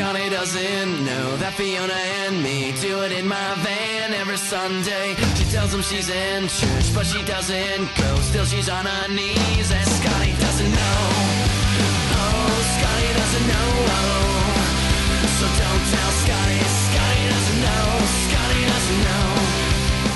Scotty doesn't know that Fiona and me do it in my van every Sunday. She tells him she's in church, but she doesn't go. Still, she's on her knees, and Scotty doesn't know. Oh, Scotty doesn't know. So don't tell Scotty. Scotty doesn't know. Scotty doesn't know.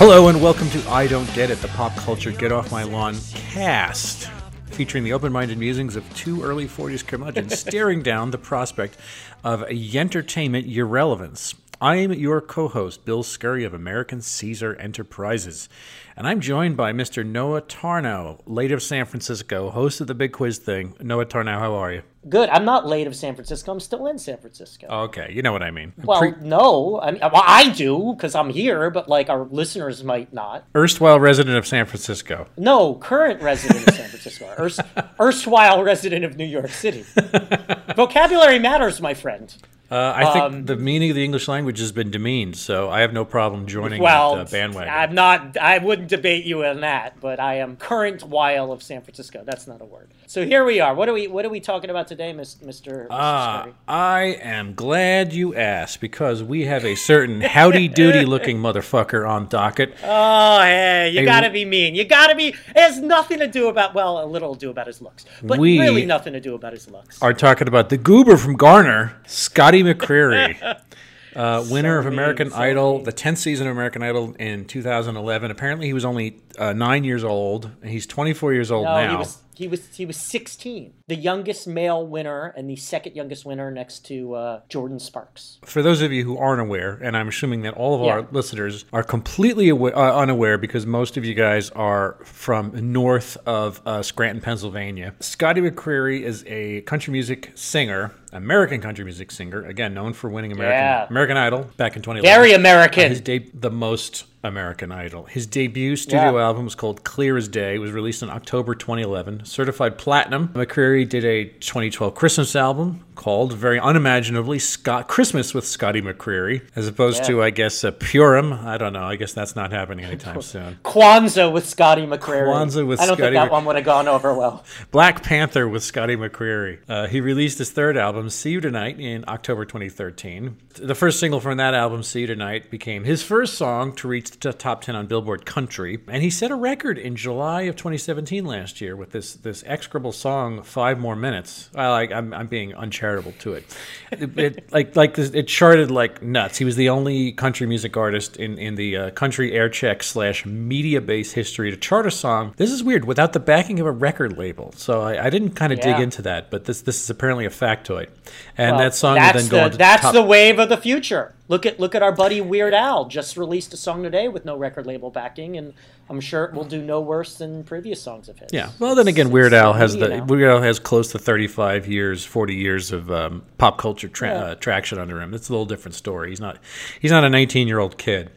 Hello and welcome to I Don't Get It, the pop culture Get Off My Lawn cast, featuring the open-minded musings of two early 40s curmudgeons staring down the prospect of entertainment irrelevance. I am your co-host, Bill Scurry of American Caesar Enterprises, and I'm joined by Mr. Noah Tarnow, late of San Francisco, host of the Big Quiz Thing. Noah Tarnow, how are you? Good. I'm not late of San Francisco. I'm still in San Francisco. Okay, you know what I mean. well, Pre- no. I mean, well, I do because I'm here, but like our listeners might not. erstwhile resident of San Francisco. No, current resident of San Francisco. Erst, erstwhile resident of New York City. Vocabulary matters, my friend. Uh, I think Um, the meaning of the English language has been demeaned, so I have no problem joining Well, that uh, bandwagon. I'm not. I wouldn't debate you on that, but I am current while of San Francisco. That's not a word. So here we are. What are we? What are we talking about today, Mr. Mr. Ah, Scurry? I am glad you asked because we have a certain howdy doody looking motherfucker on docket. Oh, hey, you Hey, gotta be mean. You gotta be. It has nothing to do about. Well, a little to do about his looks, but We really nothing to do about his looks. Are talking about the goober from Garner, Scotty McCreery. Uh, winner of mean, American so Idol, mean. the 10th season of American Idol in 2011. Apparently, he was only uh, nine years old. He's 24 years old No, now. he was he was he was 16, the youngest male winner and the second youngest winner next to uh, Jordin Sparks. For those of you who aren't aware, and I'm assuming that all of Yeah. our listeners are completely uh, unaware because most of you guys are from north of uh, Scranton, Pennsylvania. Scotty McCreery is a country music singer, American country music singer, again known for winning American Yeah. American Idol back in 2011. Very American. Uh, his de- the most American Idol. His debut studio Yeah. album was called Clear as Day. It was released in October 2011, certified platinum. McCreery did a 2012 Christmas album called, very unimaginably, Scott Christmas with Scotty McCreery, as opposed to, I guess, a Purim. I don't know. I guess that's not happening anytime soon. Kwanzaa with Scotty McCreery. Kwanzaa with Scotty I don't Scotty think that Mc- one would have gone over well. Black Panther with Scotty McCreery. Uh, he released his third album, See You Tonight, in October 2013. The first single from that album, See You Tonight, became his first song to reach the top 10 on Billboard Country. And he set a record in July of 2017 last year with this, this execrable song, Five More Minutes. I, like, I'm, I'm being uncharitable to it. it, it like, like this, it charted like nuts. He was the only country music artist in, in the uh, country Aircheck slash media based history to chart a song. This is weird without the backing of a record label. So I, I didn't kind of dig into that, but this this is apparently a factoid. And Well, that song then go the, on to that's top. the wave of the future. Look at look at our buddy Weird Al just released a song today with no record label backing, and I'm sure it will do no worse than previous songs of his. yeah. Well, then again, Weird Al has the. Weird Al has close to 35 years, 40 years of um, pop culture tra- Yeah. uh, traction under him. It's a little different story. He's not he's not a 19 year old kid.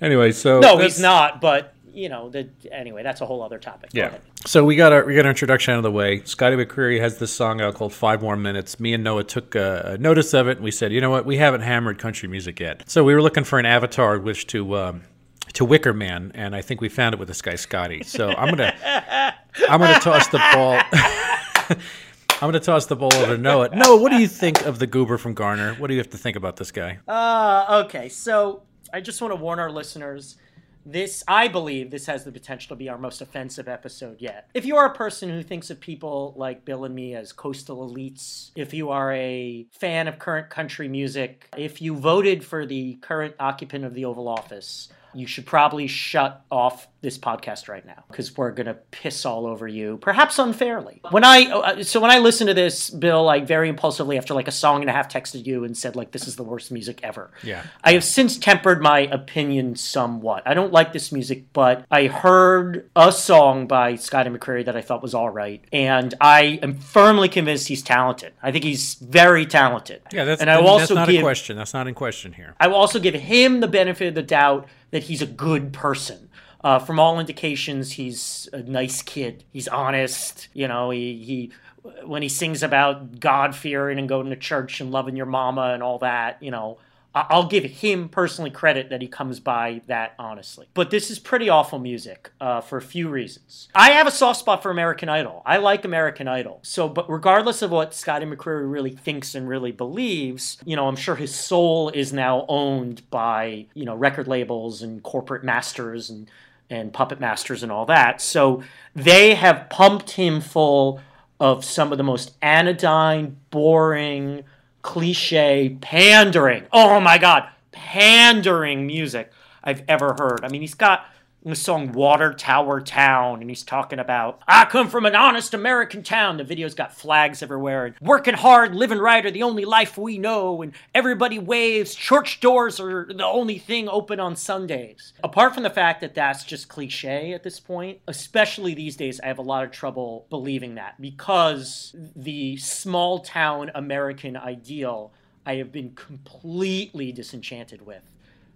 Anyway, so No, he's not. But you know, the, anyway, that's a whole other topic. Yeah. So we got our we got our introduction out of the way. Scotty McCreery has this song out called Five More Minutes. Me and Noah took uh, notice of it, and we said, you know what, we haven't hammered country music yet. So we were looking for an avatar which to. Um, to Wicker Man, and I think we found it with this guy Scotty. So I'm gonna, I'm gonna toss the ball. I'm gonna toss the ball over to Noah. Noah, what do you think of the goober from Garner? What do you have to think about this guy? Uh, okay, so I just want to warn our listeners. This, I believe, this has the potential to be our most offensive episode yet. If you are a person who thinks of people like Bill and me as coastal elites, if you are a fan of current country music, if you voted for the current occupant of the Oval Office, you should probably shut off this podcast right now because we're gonna piss all over you, perhaps unfairly. When I uh, so when I listened to this, Bill, like very impulsively after like a song and a half, texted you and said like this is the worst music ever. Yeah. I have since tempered my opinion somewhat. I don't like this music, but I heard a song by Scotty McCreery that I thought was all right, and I am firmly convinced he's talented. I think he's very talented. Yeah, that's and I that's not give a question. That's not in question here. I will also give him the benefit of the doubt that he's a good person. Uh, from all indications, he's a nice kid. He's honest. You know, he, he when he sings about God fearing and going to church and loving your mama and all that, you know, I'll give him personally credit that he comes by that honestly. But this is pretty awful music uh, for a few reasons. I have a soft spot for American Idol. I like American Idol. So, but regardless of what Scotty McCreery really thinks and really believes, you know, I'm sure his soul is now owned by, you know, record labels and corporate masters and and puppet masters and all that. So they have pumped him full of some of the most anodyne, boring, cliche, pandering. Oh my God, pandering music I've ever heard. I mean, he's got the song Water Tower Town, and he's talking about, I come from an honest American town. The video's got flags everywhere, and working hard, living right are the only life we know, and everybody waves, church doors are the only thing open on Sundays. Apart from the fact that that's just cliche at this point, especially these days, I have a lot of trouble believing that because the small town American ideal I have been completely disenchanted with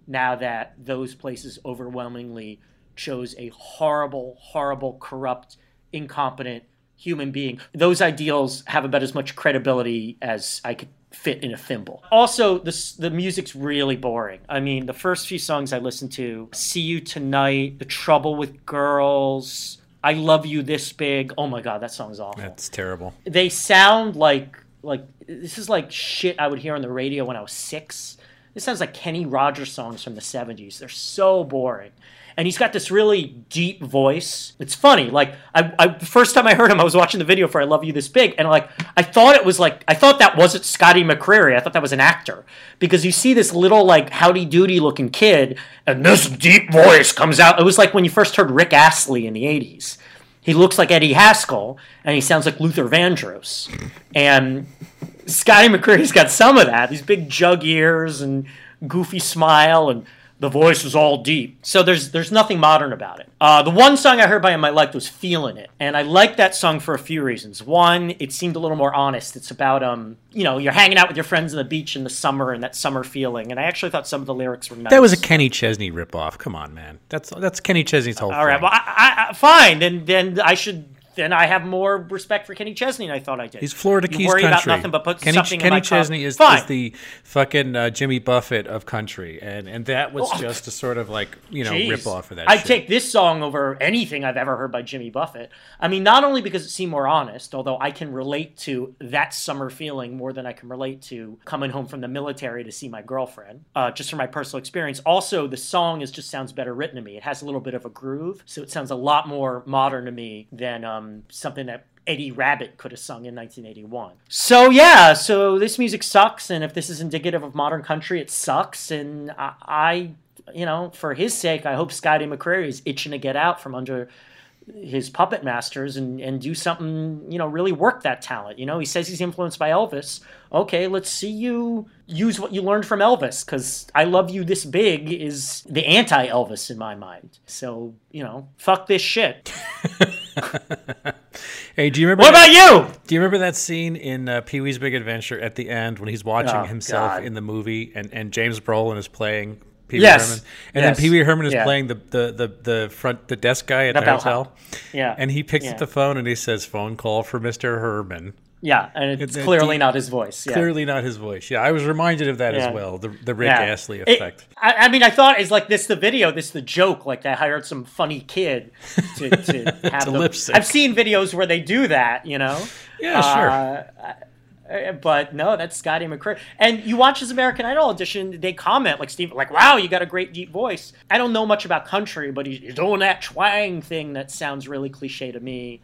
now that those places overwhelmingly chose a horrible, horrible, corrupt, incompetent human being. Those ideals have about as much credibility as I could fit in a thimble. Also, the, the music's really boring. I mean, the first few songs I listened to, See You Tonight, The Trouble with Girls, I Love You This Big. Oh my God, that song is awful. That's terrible. They sound like, like, this is like shit I would hear on the radio when I was six. This sounds like Kenny Rogers songs from the 70s. They're so boring and he's got this really deep voice. It's funny. Like I, I, the first time I heard him, I was watching the video for "I Love You This Big," and like I thought it was like I thought that wasn't Scotty McCreery. I thought that was an actor because you see this little like howdy doody looking kid, and this deep voice comes out. It was like when you first heard Rick Astley in the '80s. He looks like Eddie Haskell, and he sounds like Luther Vandross. And Scotty McCreery's got some of that. These big jug ears and goofy smile and the voice is all deep. So there's there's nothing modern about it. Uh, the one song I heard by him I liked was "Feeling It," and I liked that song for a few reasons. One, it seemed a little more honest. It's about um, you know, you're hanging out with your friends on the beach in the summer and that summer feeling. And I actually thought some of the lyrics were nice. That was a Kenny Chesney ripoff. Come on, man. That's that's Kenny Chesney's whole all right. thing. Well, I, I, fine. Then then I should then I have more respect for Kenny Chesney than I thought I did. He's Florida you Keys worry country. about nothing but put Kenny, something Kenny in my Chesney is, is the fucking uh, Jimmy Buffett of country, and and that was Oh. just a sort of like you know Jeez. rip off of that. I'd shit. take this song over anything I've ever heard by Jimmy Buffett. I mean, not only because it seemed more honest, although I can relate to that summer feeling more than I can relate to coming home from the military to see my girlfriend, uh, just from my personal experience. Also, the song is just sounds better written to me. It has a little bit of a groove, so it sounds a lot more modern to me than um, Um, something that Eddie Rabbitt could have sung in 1981. So yeah, so this music sucks, and if this is indicative of modern country, it sucks. And I, I you know, for his sake, I hope Scotty McCreery is itching to get out from under his puppet masters and, and do something, you know, really work that talent. You know, he says he's influenced by Elvis. Okay, let's see you use what you learned from Elvis because I Love You This Big is the anti Elvis in my mind. So, you know, fuck this shit. Hey, do you remember? What that, about you? Do you remember that scene in uh, Pee Wee's Big Adventure at the end when he's watching Oh, himself God. in the movie and, and James Brolin is playing Pee Wee Yes. Herman, and Yes. then Pee Wee Herman is Yeah. playing the, the, the, the front the desk guy at the, The hotel, Yeah. and he picks Yeah. up the phone and he says, "Phone call for Mister Herman." Yeah, and it's It's clearly deep- not his voice. Yeah. Clearly not his voice. Yeah, I was reminded of that Yeah. as well. The the Rick Yeah. Astley It- effect. I, I mean, I thought is like this the video, this the joke. Like they hired some funny kid to, to have To the- lip sync. I've seen videos where they do that, you know. Yeah, sure. Uh, Uh, but no, that's Scotty McCreery. And you watch his American Idol audition, they comment like Steve, like, "Wow, you got a great deep voice." I don't know much about country, but he's doing that twang thing that sounds really cliche to me.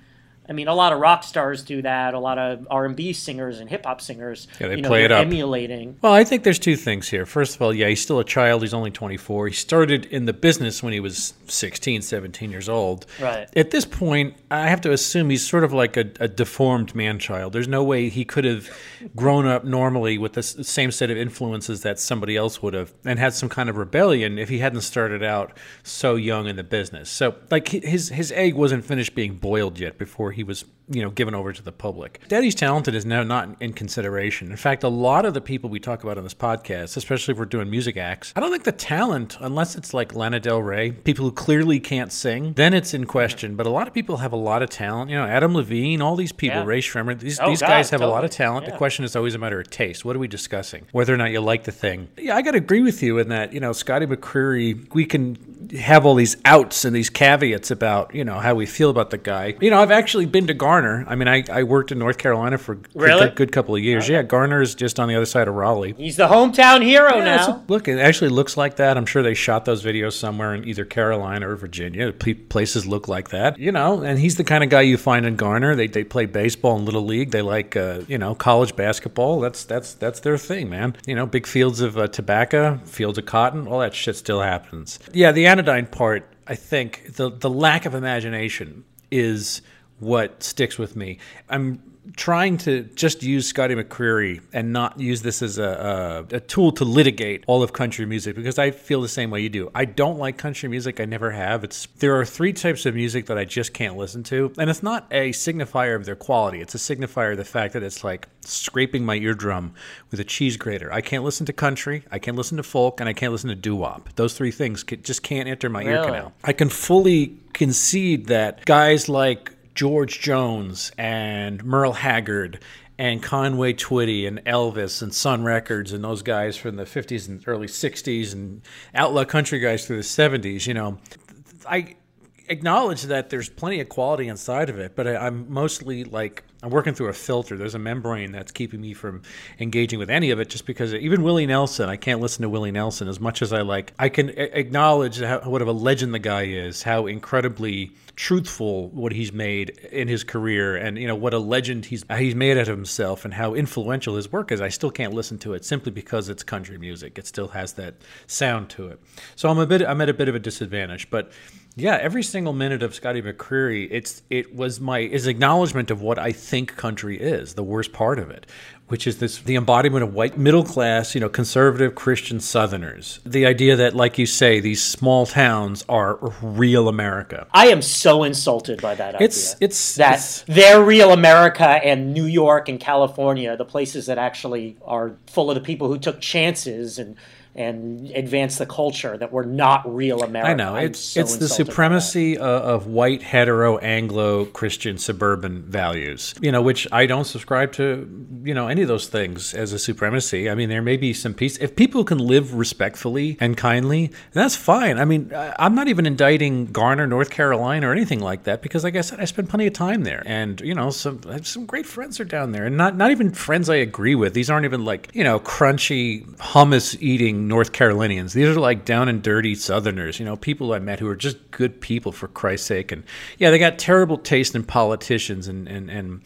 I mean, a lot of rock stars do that. A lot of R and B singers and hip hop singers, Yeah, they you know, play it up. emulating. Well, I think there's two things here. First of all, yeah, he's still a child. He's only 24. He started in the business when he was 16, 17 years old. Right. At this point, I have to assume he's sort of like a, a deformed man child. There's no way he could have grown up normally with the same set of influences that somebody else would have and had some kind of rebellion if he hadn't started out so young in the business. So, like, his, his egg wasn't finished being boiled yet before he was you know given over to the public. Daddy's talented is now not in consideration. In fact, a lot of the people we talk about on this podcast, especially if we're doing music acts, I don't think the talent, unless it's like Lana Del Rey, people who clearly can't sing, then it's in question. But a lot of people have a lot of talent. You know, Adam Levine, all these people, Yeah. Ray Schremer, these, Oh, these God, guys have a lot of talent. Yeah. The question is always a matter of taste. What are we discussing? Whether or not you like the thing. Yeah, I got to agree with you in that, you know, Scotty McCreery, we can have all these outs and these caveats about, you know, how we feel about the guy. You know, I've actually been to Garner. I mean, I, I worked in North Carolina for a good- good, couple of years. Yeah, Garner is just on the other side of Raleigh. He's the hometown hero Yeah, now. look, it actually looks like that. I'm sure they shot those videos somewhere in either Carolina or Virginia. P- places look like that, you know. And he's the kind of guy you find in Garner. They, they play baseball in little league. They like uh, you know college basketball. That's that's that's their thing, man. You know, big fields of uh, tobacco, fields of cotton, all that shit still happens. Yeah, the anodyne part. I think the the lack of imagination is what sticks with me. I'm trying to just use Scotty McCreery and not use this as a, a, a tool to litigate all of country music because I feel the same way you do. I don't like country music. I never have. It's there are three types of music that I just can't listen to, and it's not a signifier of their quality. It's a signifier of the fact that it's like scraping my eardrum with a cheese grater. I can't listen to country. I can't listen to folk, and I can't listen to doo wop. Those three things just can't enter my ear canal. I can fully concede that guys like George Jones and Merle Haggard and Conway Twitty and Elvis and Sun Records and those guys from the 50s and early 60s and outlaw country guys through the 70s, you know, I acknowledge that there's plenty of quality inside of it, but I, I'm mostly like I'm working through a filter. There's a membrane that's keeping me from engaging with any of it, just because even Willie Nelson, I can't listen to Willie Nelson as much as I like. I can acknowledge how, what of a legend the guy is, how incredibly truthful what he's made in his career, and you know what a legend he's he's made out of himself, and how influential his work is. I still can't listen to it simply because it's country music. It still has that sound to it. So I'm a bit I'm at a bit of a disadvantage, but yeah, every single minute of Scotty McCreery, it's it was my is acknowledgement of what I think country is, the worst part of it, which is this the embodiment of white middle class, you know, conservative Christian Southerners. The idea that, like you say, these small towns are real America. I am so insulted by that idea. It's it's that it's- they're real America and New York and California, the places that actually are full of the people who took chances and and advance the culture that we're not real America. I know it's so it's the insulted by that. supremacy of, of white hetero Anglo Christian suburban values. You know, which I don't subscribe to. You know, any of those things as a supremacy. I mean, there may be some peace if people can live respectfully and kindly. That's fine. I mean, I'm not even indicting Garner, North Carolina, or anything like that because, like I said, I spent plenty of time there, and you know, some I have some great friends are down there, and not not even friends I agree with. These aren't even like you know crunchy hummus eating North Carolinians. These are like down and dirty Southerners. You know, people I met who are just good people for Christ's sake. And yeah, they got terrible taste in politicians and and and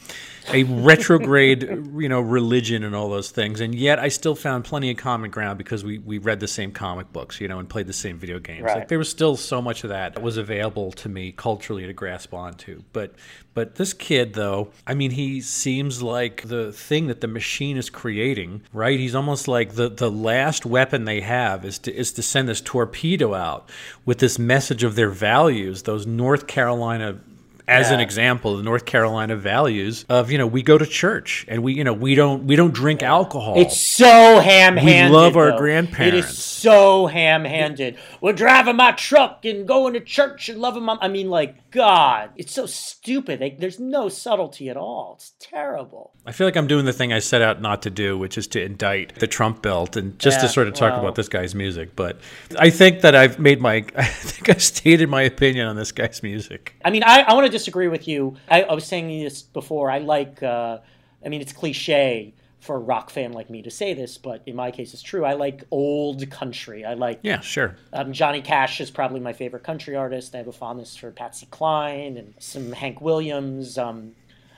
a retrograde, you know, religion and all those things. And yet, I still found plenty of common ground because we we read the same comic books, you know, and played the same video games. Right. Like there was still so much of that that was available to me culturally to grasp onto. But but this kid though, I mean he seems like the thing that the machine is creating, right? He's almost like the the last weapon they have is to is to send this torpedo out with this message of their values, those North Carolina as an example, the North Carolina values of you know we go to church and we you know we don't we don't drink alcohol. It's so ham-handed. We love our though. It grandparents. is so ham-handed. We're driving my truck and going to church and loving my. I mean, like God, it's so stupid. Like, there's no subtlety at all. It's terrible. I feel like I'm doing the thing I set out not to do, which is to indict the Trump belt and just to sort of talk well. about this guy's music. But I think that I've made my, I think I've stated my opinion on this guy's music. I mean, I, I want to disagree with you. I, I was saying this before. I like. Uh, I mean, it's cliche for a rock fan like me to say this, but in my case, it's true. I like old country. I like Yeah, sure. Um, Johnny Cash is probably my favorite country artist. I have a fondness for Patsy Cline and some Hank Williams. Um,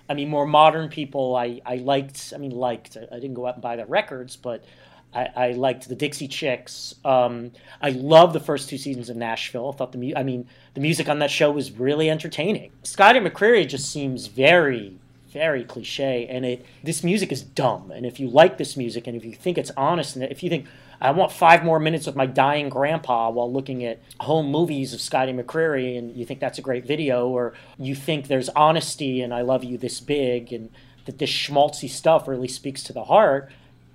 I mean, more modern people. I, I liked. I mean, liked. I, I didn't go out and buy their records, but I, I liked the Dixie Chicks. Um, I love the first two seasons of Nashville. I thought the mu- I mean, the music on that show was really entertaining. Scotty McCreery just seems very, very cliche, and it this music is dumb. And if you like this music, and if you think it's honest, and if you think I want five more minutes with my dying grandpa while looking at home movies of Scotty McCreery, and you think that's a great video, or you think there's honesty and I love you this big, and that this schmaltzy stuff really speaks to the heart,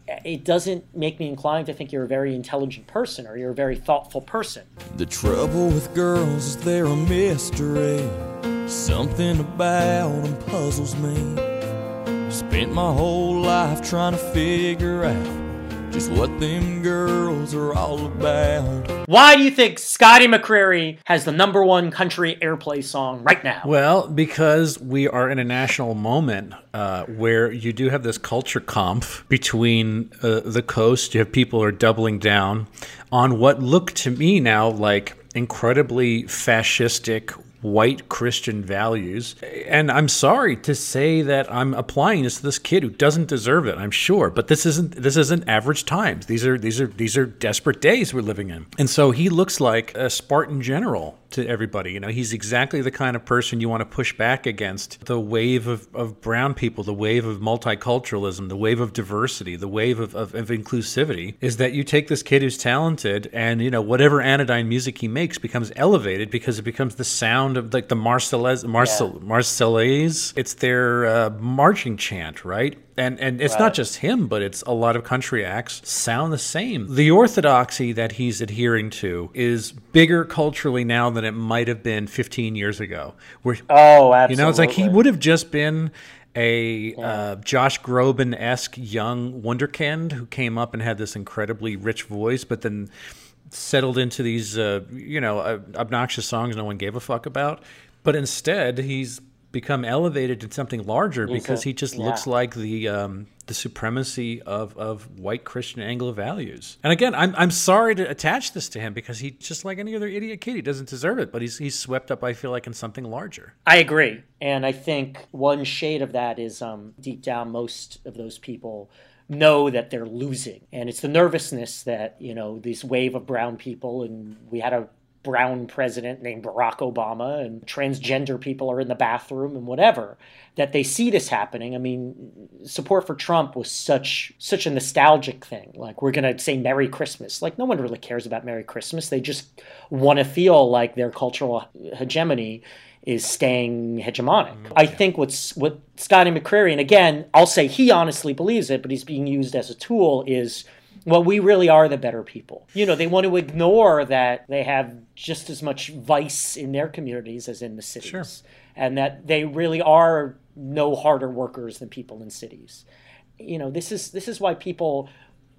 it doesn't make me inclined to think you're a very intelligent person or you're a very thoughtful person. The trouble with girls is they're a mystery. Something about them puzzles me. Spent my whole life trying to figure out just what them girls are all about. Why do you think Scotty McCreery has the number one country airplay song right now? Well, because we are in a national moment uh, where you do have this culture comp between uh, the coast. You have people who are doubling down on what look to me now like incredibly fascistic white Christian values. And I'm sorry to say that I'm applying this to this kid who doesn't deserve it, I'm sure. But this isn't this isn't average times. These are these are these are desperate days we're living in. And so he looks like a Spartan general to everybody. You know, he's exactly the kind of person you want to push back against the wave of, of brown people, the wave of multiculturalism, the wave of diversity, the wave of, of, of inclusivity, is that you take this kid who's talented and, you know, whatever anodyne music he makes becomes elevated because it becomes the sound of like the Marseillaise, Marcel, yeah. Marseillaise. It's their uh, marching chant, right? And and it's right. not just him, but it's a lot of country acts sound the same. The orthodoxy that he's adhering to is bigger culturally now than it might have been 15 years ago. Where oh, absolutely. You know, it's like he would have just been a yeah. uh, Josh Groban esque young wonderkind who came up and had this incredibly rich voice, but then settled into these uh, you know uh, obnoxious songs no one gave a fuck about. But instead, he's become elevated to something larger because he just yeah. looks like the um, the supremacy of, of white Christian Anglo values. And again, I'm, I'm sorry to attach this to him because he just like any other idiot kid, he doesn't deserve it, but he's he's swept up. I feel like in something larger. I agree, and I think one shade of that is um, deep down, most of those people know that they're losing and it's the nervousness that you know this wave of brown people and we had a brown president named Barack Obama and transgender people are in the bathroom and whatever that they see this happening. I mean, support for Trump was such such a nostalgic thing. Like we're going to say Merry Christmas. Like no one really cares about Merry Christmas. They just want to feel like their cultural hegemony is staying hegemonic. Mm, I think what's what Scotty McCreery and again, I'll say he honestly believes it, but he's being used as a tool is well, we really are the better people. You know, they want to ignore that they have just as much vice in their communities as in the cities. Sure. And that they really are no harder workers than people in cities. You know, this is this is why people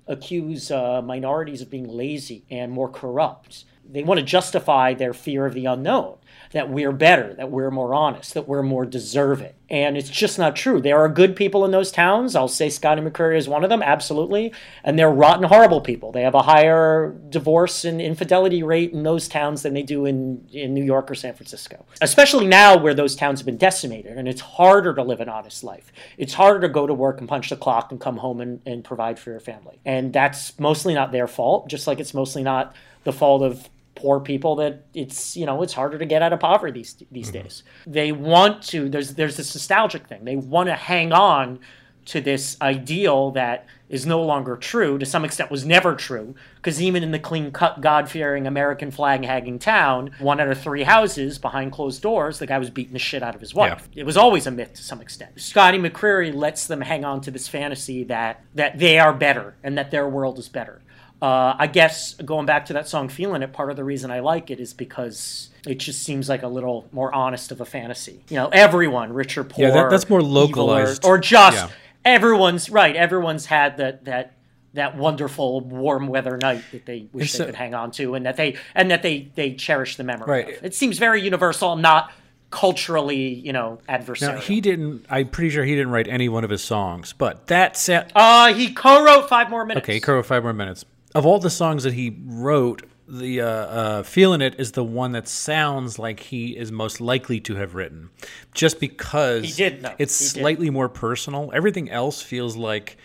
accuse uh, minorities of being lazy and more corrupt. They want to justify their fear of the unknown that we're better, that we're more honest, that we're more deserving. And it's just not true. There are good people in those towns. I'll say Scotty McCreery is one of them, absolutely. And they're rotten, horrible people. They have a higher divorce and infidelity rate in those towns than they do in, in New York or San Francisco. Especially now where those towns have been decimated and it's harder to live an honest life. It's harder to go to work and punch the clock and come home and, and provide for your family. And that's mostly not their fault, just like it's mostly not the fault of poor people that it's you know it's harder to get out of poverty these these mm-hmm. days. They want to there's there's this nostalgic thing. They want to hang on to this ideal that is no longer true. To some extent, was never true because even in the clean cut, God fearing American flag hanging town, one out of three houses behind closed doors, the guy was beating the shit out of his wife. Yeah. It was always a myth to some extent. Scotty McCreery lets them hang on to this fantasy that that they are better and that their world is better. Uh, I guess going back to that song "Feeling It," part of the reason I like it is because it just seems like a little more honest of a fantasy. You know, everyone, rich or poor, yeah, that, that's more localized, or, or just yeah. everyone's right. Everyone's had that that that wonderful warm weather night that they wish it's they could hang on to, and that they and that they they cherish the memory. Right. Of. It seems very universal, not culturally, you know, adversarial. Now he didn't. I'm pretty sure he didn't write any one of his songs, but that said, uh, he co-wrote five more minutes. Okay, he co-wrote five more minutes of all the songs that he wrote, the uh, uh, "Feeling It" is the one that sounds like he is most likely to have written, just because he did. No, it's slightly did. more personal. Everything else feels like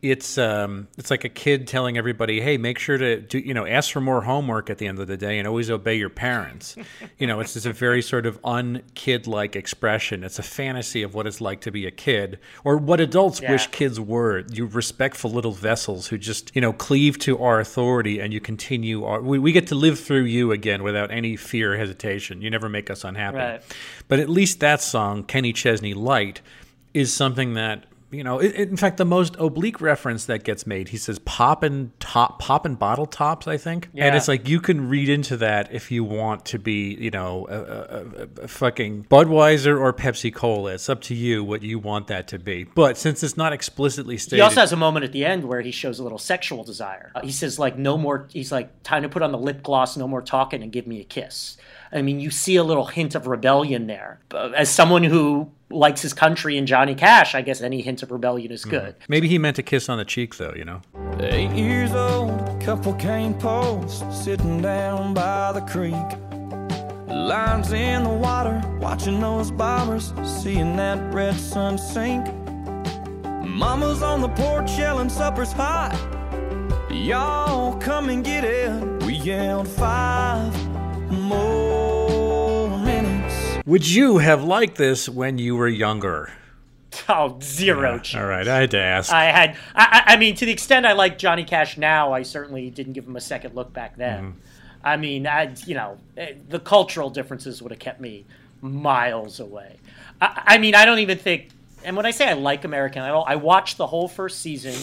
it's um, it's like a kid telling everybody, "Hey, make sure to do, you know ask for more homework at the end of the day and always obey your parents." you know, it's just a very sort of unkid-like expression. It's a fantasy of what it's like to be a kid, or what adults Yeah. wish kids were. You respectful little vessels who just you know cleave to our authority, and you continue. Our, we, we get to live through you again without any fear or hesitation. You never make us unhappy. Right. But at least that song, Kenny Chesney Light, is something that you know. It, in fact, the most oblique reference that gets made, he says "pop and top, pop and bottle tops," I think, and it's like you can read into that if you want to be, you know, a, a, a, a fucking Budweiser or Pepsi Cola. It's up to you what you want that to be. But since it's not explicitly stated, He also has a moment at the end where he shows a little sexual desire. Uh, he says like no more he's like time to put on the lip gloss, no more talking and give me a kiss. I mean, you see a little hint of rebellion there. Uh, As someone who likes his country and Johnny Cash, I guess any hint of rebellion is hmm. good. maybe he meant a kiss on the cheek, though. You know. Eight years old, couple cane posts sitting down by the creek. Lines in the water, watching those bobbers, seeing that red sun sink. Mama's on the porch yelling, supper's hot. Y'all come and get it. We yelled five more minutes. Would you have liked this when you were younger? Oh, zero chance. All right, I had to ask. I had, I, I mean, to the extent I like Johnny Cash now, I certainly didn't give him a second look back then. I mean, I, you know, eh, the cultural differences would have kept me miles away. I, I mean, I don't even think, and when I say I like American Idol, I watched the whole first season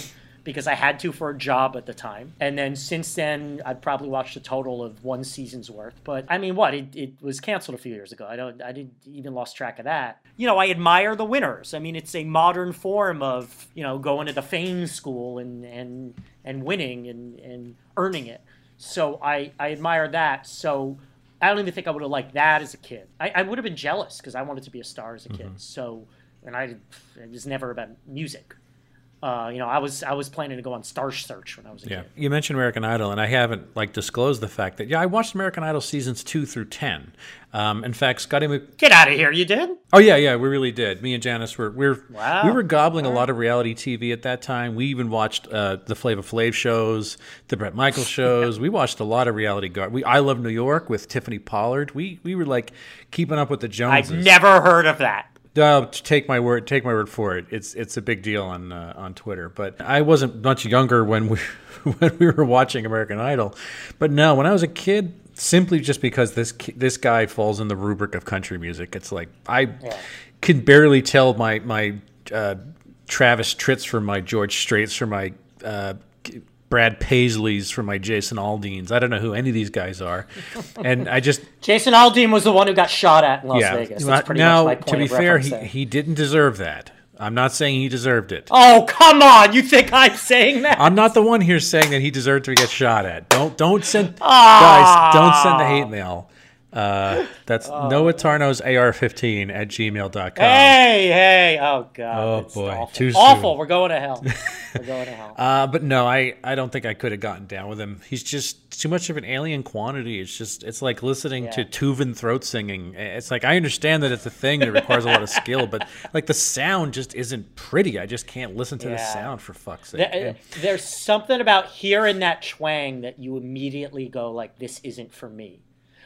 because I had to for a job at the time. And then since then, I've probably watched a total of one season's worth. But I mean, what? It, it was canceled a few years ago. I don't, I didn't even lost track of that. You know, I admire the winners. I mean, it's a modern form of, you know, going to the fame school and, and, and winning and, and earning it. So I, I admire that. So I don't even think I would have liked that as a kid. I, I would have been jealous because I wanted to be a star as a kid. Mm-hmm. So, and I, it was never about music. Uh, you know, I was I was planning to go on Star Search when I was a Yeah, kid. you mentioned American Idol, and I haven't like disclosed the fact that yeah, I watched American Idol seasons two through ten. Um, in fact, Scotty Mc. Get out of here! You did? Oh yeah, yeah, we really did. Me and Janice were we were Wow. we were gobbling a lot of reality TV at that time. We even watched uh, the Flavor Flav shows, the Bret Michaels shows. we watched a lot of reality. Gar- we I Love New York with Tiffany Pollard. We we were like keeping up with the Joneses. I've never heard of that. Uh, take my word. Take my word for it. It's it's a big deal on uh, on Twitter. But I wasn't much younger when we when we were watching American Idol. But no, when I was a kid, simply just because this this guy falls in the rubric of country music, it's like I can barely tell my my uh, Travis Tritts from my George Straits from my. Brad Paisleys from my Jason Aldeans. I don't know who any of these guys are, and I just Jason Aldean was the one who got shot at in Las yeah. Vegas. That's pretty now, much my point to be fair, he, there. he didn't deserve that. I'm not saying he deserved it. Oh come on! You think I'm saying that? I'm not the one here saying that he deserved to get shot at. Don't don't send Ah. guys. Don't send the hate mail. Uh, that's Noah Tarnow's AR15 at gmail.com. Hey, hey! Oh god! Oh, it's boy. awful. Too awful. soon. We're going to hell. We're going to hell. Uh, but no, I, I don't think I could have gotten down with him. He's just too much of an alien quantity. It's just it's like listening to Yeah. Tuvan throat singing. It's like I understand that it's a thing that requires a lot of skill, but like the sound just isn't pretty. I just can't listen to the sound for fuck's sake. There- there's something about hearing that twang that you immediately go like, "This isn't for me."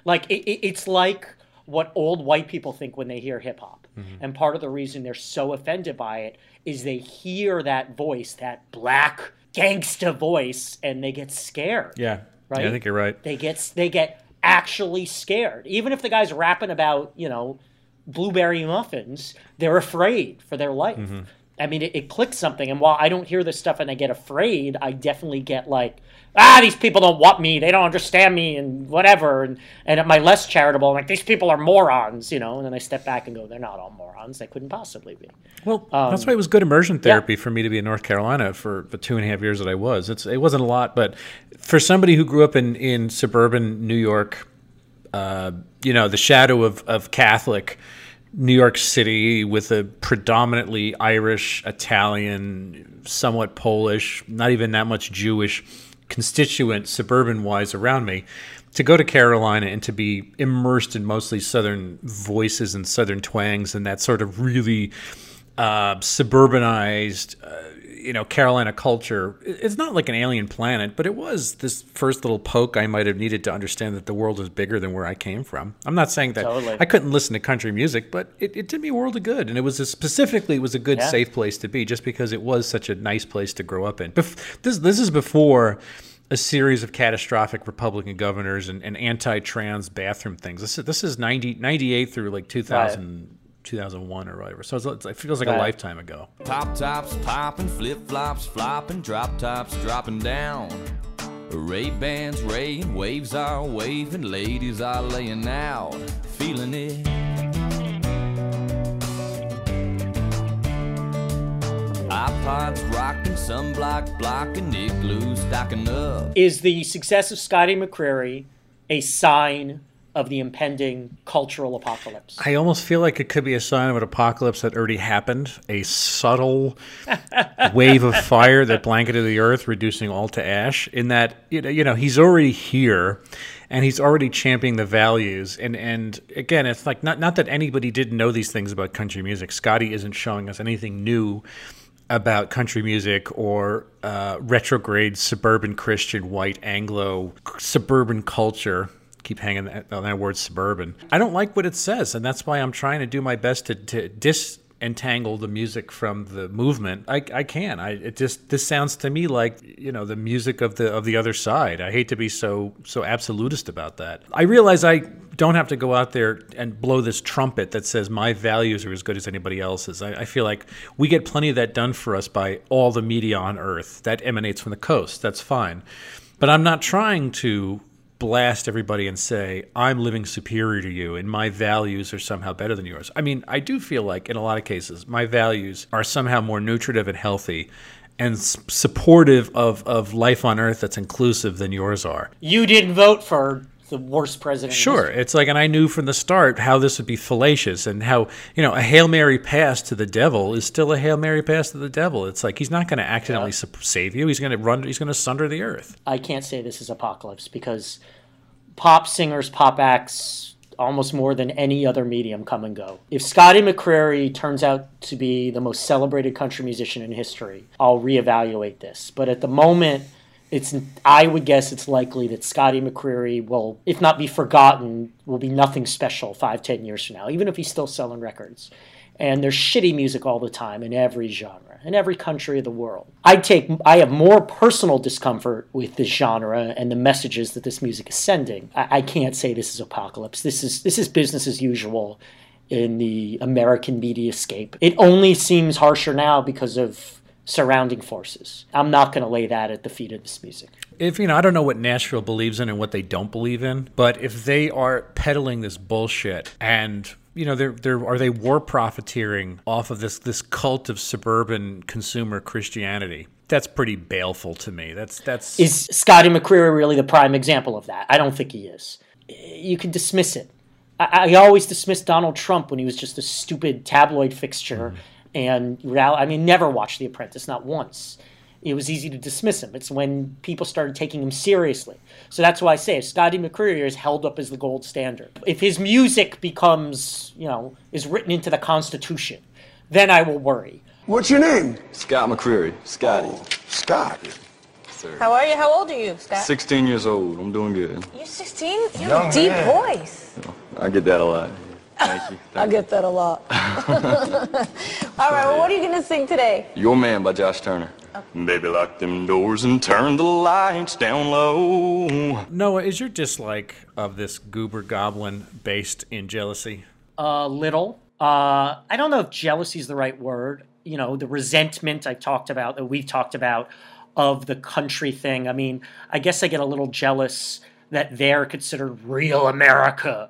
Like it, it, it's like what old white people think when they hear hip hop, Mm-hmm. and part of the reason they're so offended by it is they hear that voice, that black gangsta voice, and they get scared. yeah, Right? Yeah, I think you're right. They get they get actually scared, even if the guy's rapping about you know blueberry muffins. They're afraid for their life. Mm-hmm. I mean, it, it clicks something. And while I don't hear this stuff and I get afraid, I definitely get like, ah, these people don't want me. They don't understand me and whatever. And, and at my less charitable, I'm like, these people are morons, you know? And then I step back and go, they're not all morons. They couldn't possibly be. Well, that's why it was good immersion therapy for me to be in North Carolina for the two and a half years that I was. It's it wasn't a lot, but for somebody who grew up in in suburban New York, uh, you know, the shadow of of Catholic New York City with a predominantly Irish, Italian, somewhat Polish, not even that much Jewish constituent suburban wise around me to go to Carolina and to be immersed in mostly southern voices and southern twangs and that sort of really uh, suburbanized uh, you know, Carolina culture, it's not like an alien planet, but it was this first little poke I might have needed to understand that the world is bigger than where I came from. I'm not saying that Totally. I couldn't listen to country music, but it, it did me a world of good. And it was a, specifically, it was a good, Yeah. safe place to be just because it was such a nice place to grow up in. Bef- this, this is before a series of catastrophic Republican governors and, and anti-trans bathroom things. This is, this is 90, 98 through like 2000, 2001 or whatever. So it's, it feels like a lifetime ago. Top tops popping, flip flops flopping, drop tops dropping down. Ray Bans raying, waves are waving, ladies are laying out, feeling it. iPods rocking, sunblock blocking, igloo stocking up. Is the success of Scotty McCreery a sign of the impending cultural apocalypse? I almost feel like it could be a sign of an apocalypse that already happened. A subtle wave of fire that blanketed the earth, reducing all to ash. In that, you know, you know, he's already here, and he's already championing the values. And and again, it's like not not that anybody didn't know these things about country music. Scotty isn't showing us anything new about country music or uh, retrograde suburban Christian white Anglo suburban culture. Keep hanging on that word suburban. I don't like what it says, and that's why I'm trying to do my best to, to disentangle the music from the movement. I, I can. I it just this sounds to me like you know the music of the of the other side. I hate to be so so absolutist about that. I realize I don't have to go out there and blow this trumpet that says my values are as good as anybody else's. I, I feel like we get plenty of that done for us by all the media on earth that emanates from the coast. That's fine. But I'm not trying to blast everybody and say, I'm living superior to you and my values are somehow better than yours. I mean, I do feel like in a lot of cases, my values are somehow more nutritive and healthy and supportive of, of life on earth that's inclusive than yours are. You didn't vote for the worst president. Sure, it's like, and I knew from the start how this would be fallacious, and how you know a hail mary pass to the devil is still a hail mary pass to the devil. It's like he's not going to accidentally sa- save you; he's going to run, he's going to sunder the earth. I can't say this is apocalypse because pop singers, pop acts, almost more than any other medium come and go. If Scotty McCreery turns out to be the most celebrated country musician in history, I'll reevaluate this. But at the moment, it's I would guess it's likely that Scotty McCreery will, if not be forgotten, will be nothing special five, ten years from now, even if he's still selling records. And there's shitty music all the time in every genre, in every country of the world. I take I have more personal discomfort with this genre and the messages that this music is sending. I, I can't say this is apocalypse. This is this is business as usual in the American media scape. It only seems harsher now because of surrounding forces. I'm not going to lay that at the feet of this music. if you know, I don't know what Nashville believes in and what they don't believe in, but if they are peddling this bullshit and you know, they're, they're are they war profiteering off of this this cult of suburban consumer Christianity? That's pretty baleful to me. That's that's Is Scotty McCreery really the prime example of that? I don't think he is. You can dismiss it. I, I always dismissed Donald Trump when he was just a stupid tabloid fixture, mm-hmm. And real- I mean, never watched The Apprentice, not once. It was easy to dismiss him. It's when people started taking him seriously. So that's why I say Scotty McCreery is held up as the gold standard. If his music becomes, you know, is written into the Constitution, then I will worry. What's your name? Scott McCreery. Scotty. Oh, Scott. Sir. How are you? How old are you, Scott? 16 years old. I'm doing good. You're 16? You have Young a deep man. voice. I get that a lot. Thank you. I Thank get that a lot. All right, well, what are you going to sing today? Your Man by Josh Turner. Baby, lock them doors and turn the lights down low. Noah, is your dislike of this goober goblin based in jealousy? a little. Uh, I don't know if jealousy is the right word. You know, the resentment I've talked about, that we've talked about, of the country thing. I mean, I guess I get a little jealous that they're considered real America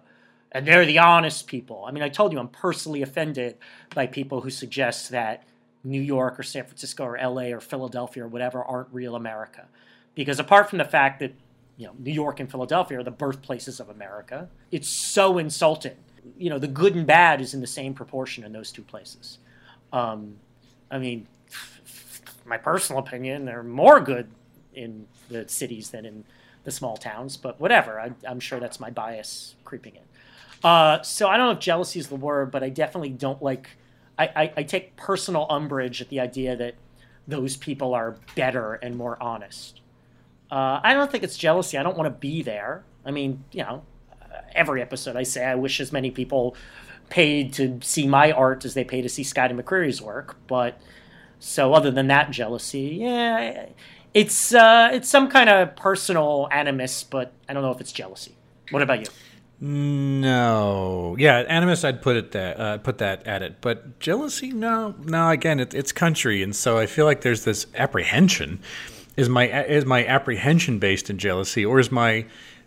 and they're the honest people. I mean, I told you I'm personally offended by people who suggest that New York or San Francisco or LA or Philadelphia or whatever aren't real America. Because apart from the fact that you know, New York and Philadelphia are the birthplaces of America. It's so insulting. You know, the good and bad is in the same proportion in those two places. Um, I mean, my personal opinion, they're more good in the cities than in the small towns, but whatever. I, I'm sure that's my bias creeping in. Uh, so I don't know if jealousy is the word, but I definitely don't like. I, I, I take personal umbrage at the idea that those people are better and more honest. Uh, I don't think it's jealousy. I don't want to be there. I mean, you know, every episode I say I wish as many people paid to see my art as they pay to see Scotty McCreery's work. But so other than that jealousy, yeah, it's uh, it's some kind of personal animus, but I don't know if it's jealousy. What about you? No, yeah, animus. I'd put it that uh, put that at it, but jealousy. No, no. Again, it, it's country, and so I feel like there's this apprehension. Is my is my apprehension based in jealousy, or is my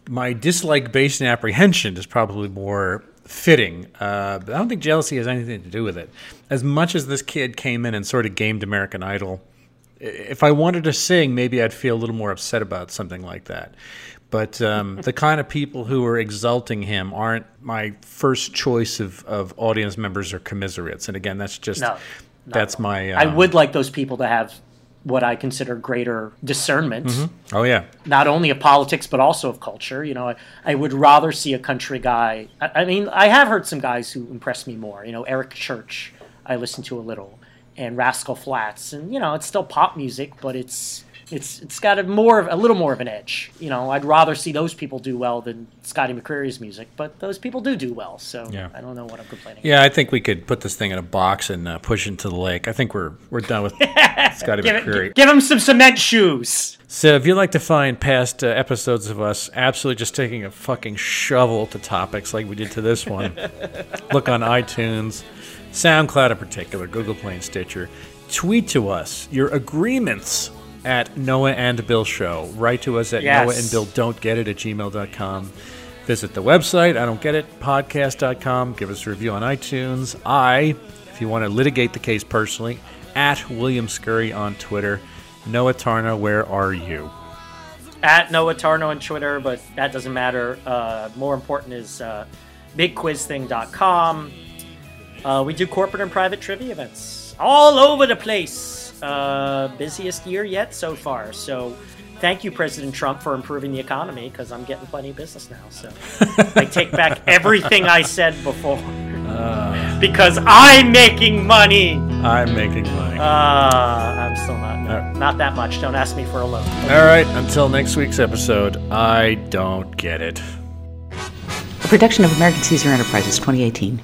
my dislike based in apprehension is probably more fitting. Uh, but I don't think jealousy has anything to do with it. As much as this kid came in and sort of gamed American Idol, if I wanted to sing, maybe I'd feel a little more upset about something like that. But um, the kind of people who are exalting him aren't my first choice of, of audience members or commiserates. And again, that's just No, that's my. I um, would like those people to have what I consider greater discernment, Oh yeah. not only of politics but also of culture. You know, I, I would rather see a country guy. I, I mean, I have heard some guys who impress me more. You know, Eric Church, I listen to a little, and Rascal Flatts, and you know, it's still pop music, but it's it's it's got a more of a little more of an edge. You know, I'd rather see those people do well than Scotty McCreery's music, but those people do do well. So Yeah. I don't know what I'm complaining. Yeah, I think we could put this thing in a box and uh, push it into the lake. I think we're we're done with Scotty Give, it, give him some cement shoes. So if you'd like to find past uh, episodes of us absolutely just taking a fucking shovel to topics like we did to this one, look on iTunes, SoundCloud in particular, Google Play and Stitcher. Tweet to us your agreements at Noah and Bill Show. Write to us at Yes. Noah and Bill Don't Get It at gmail.com. Visit the website, I don't get it, podcast.com. Give us a review on iTunes. I, if you want to litigate the case personally, at William Scurry on Twitter. Noah Tarnow, where are you? at Noah Tarnow on Twitter, but that doesn't matter. Uh, more important is uh, bigquizthing.com. Uh, we do corporate and private trivia events all over the place. Uh, busiest year yet so far. So thank you, President Trump, for improving the economy because I'm getting plenty of business now. So I take back everything I said before because I'm making money. I'm making money. Uh, I'm still not. No, Alright. not that much. Don't ask me for a loan. All right, until next week's episode, I don't get it. A production of American Caesar Enterprises 2018.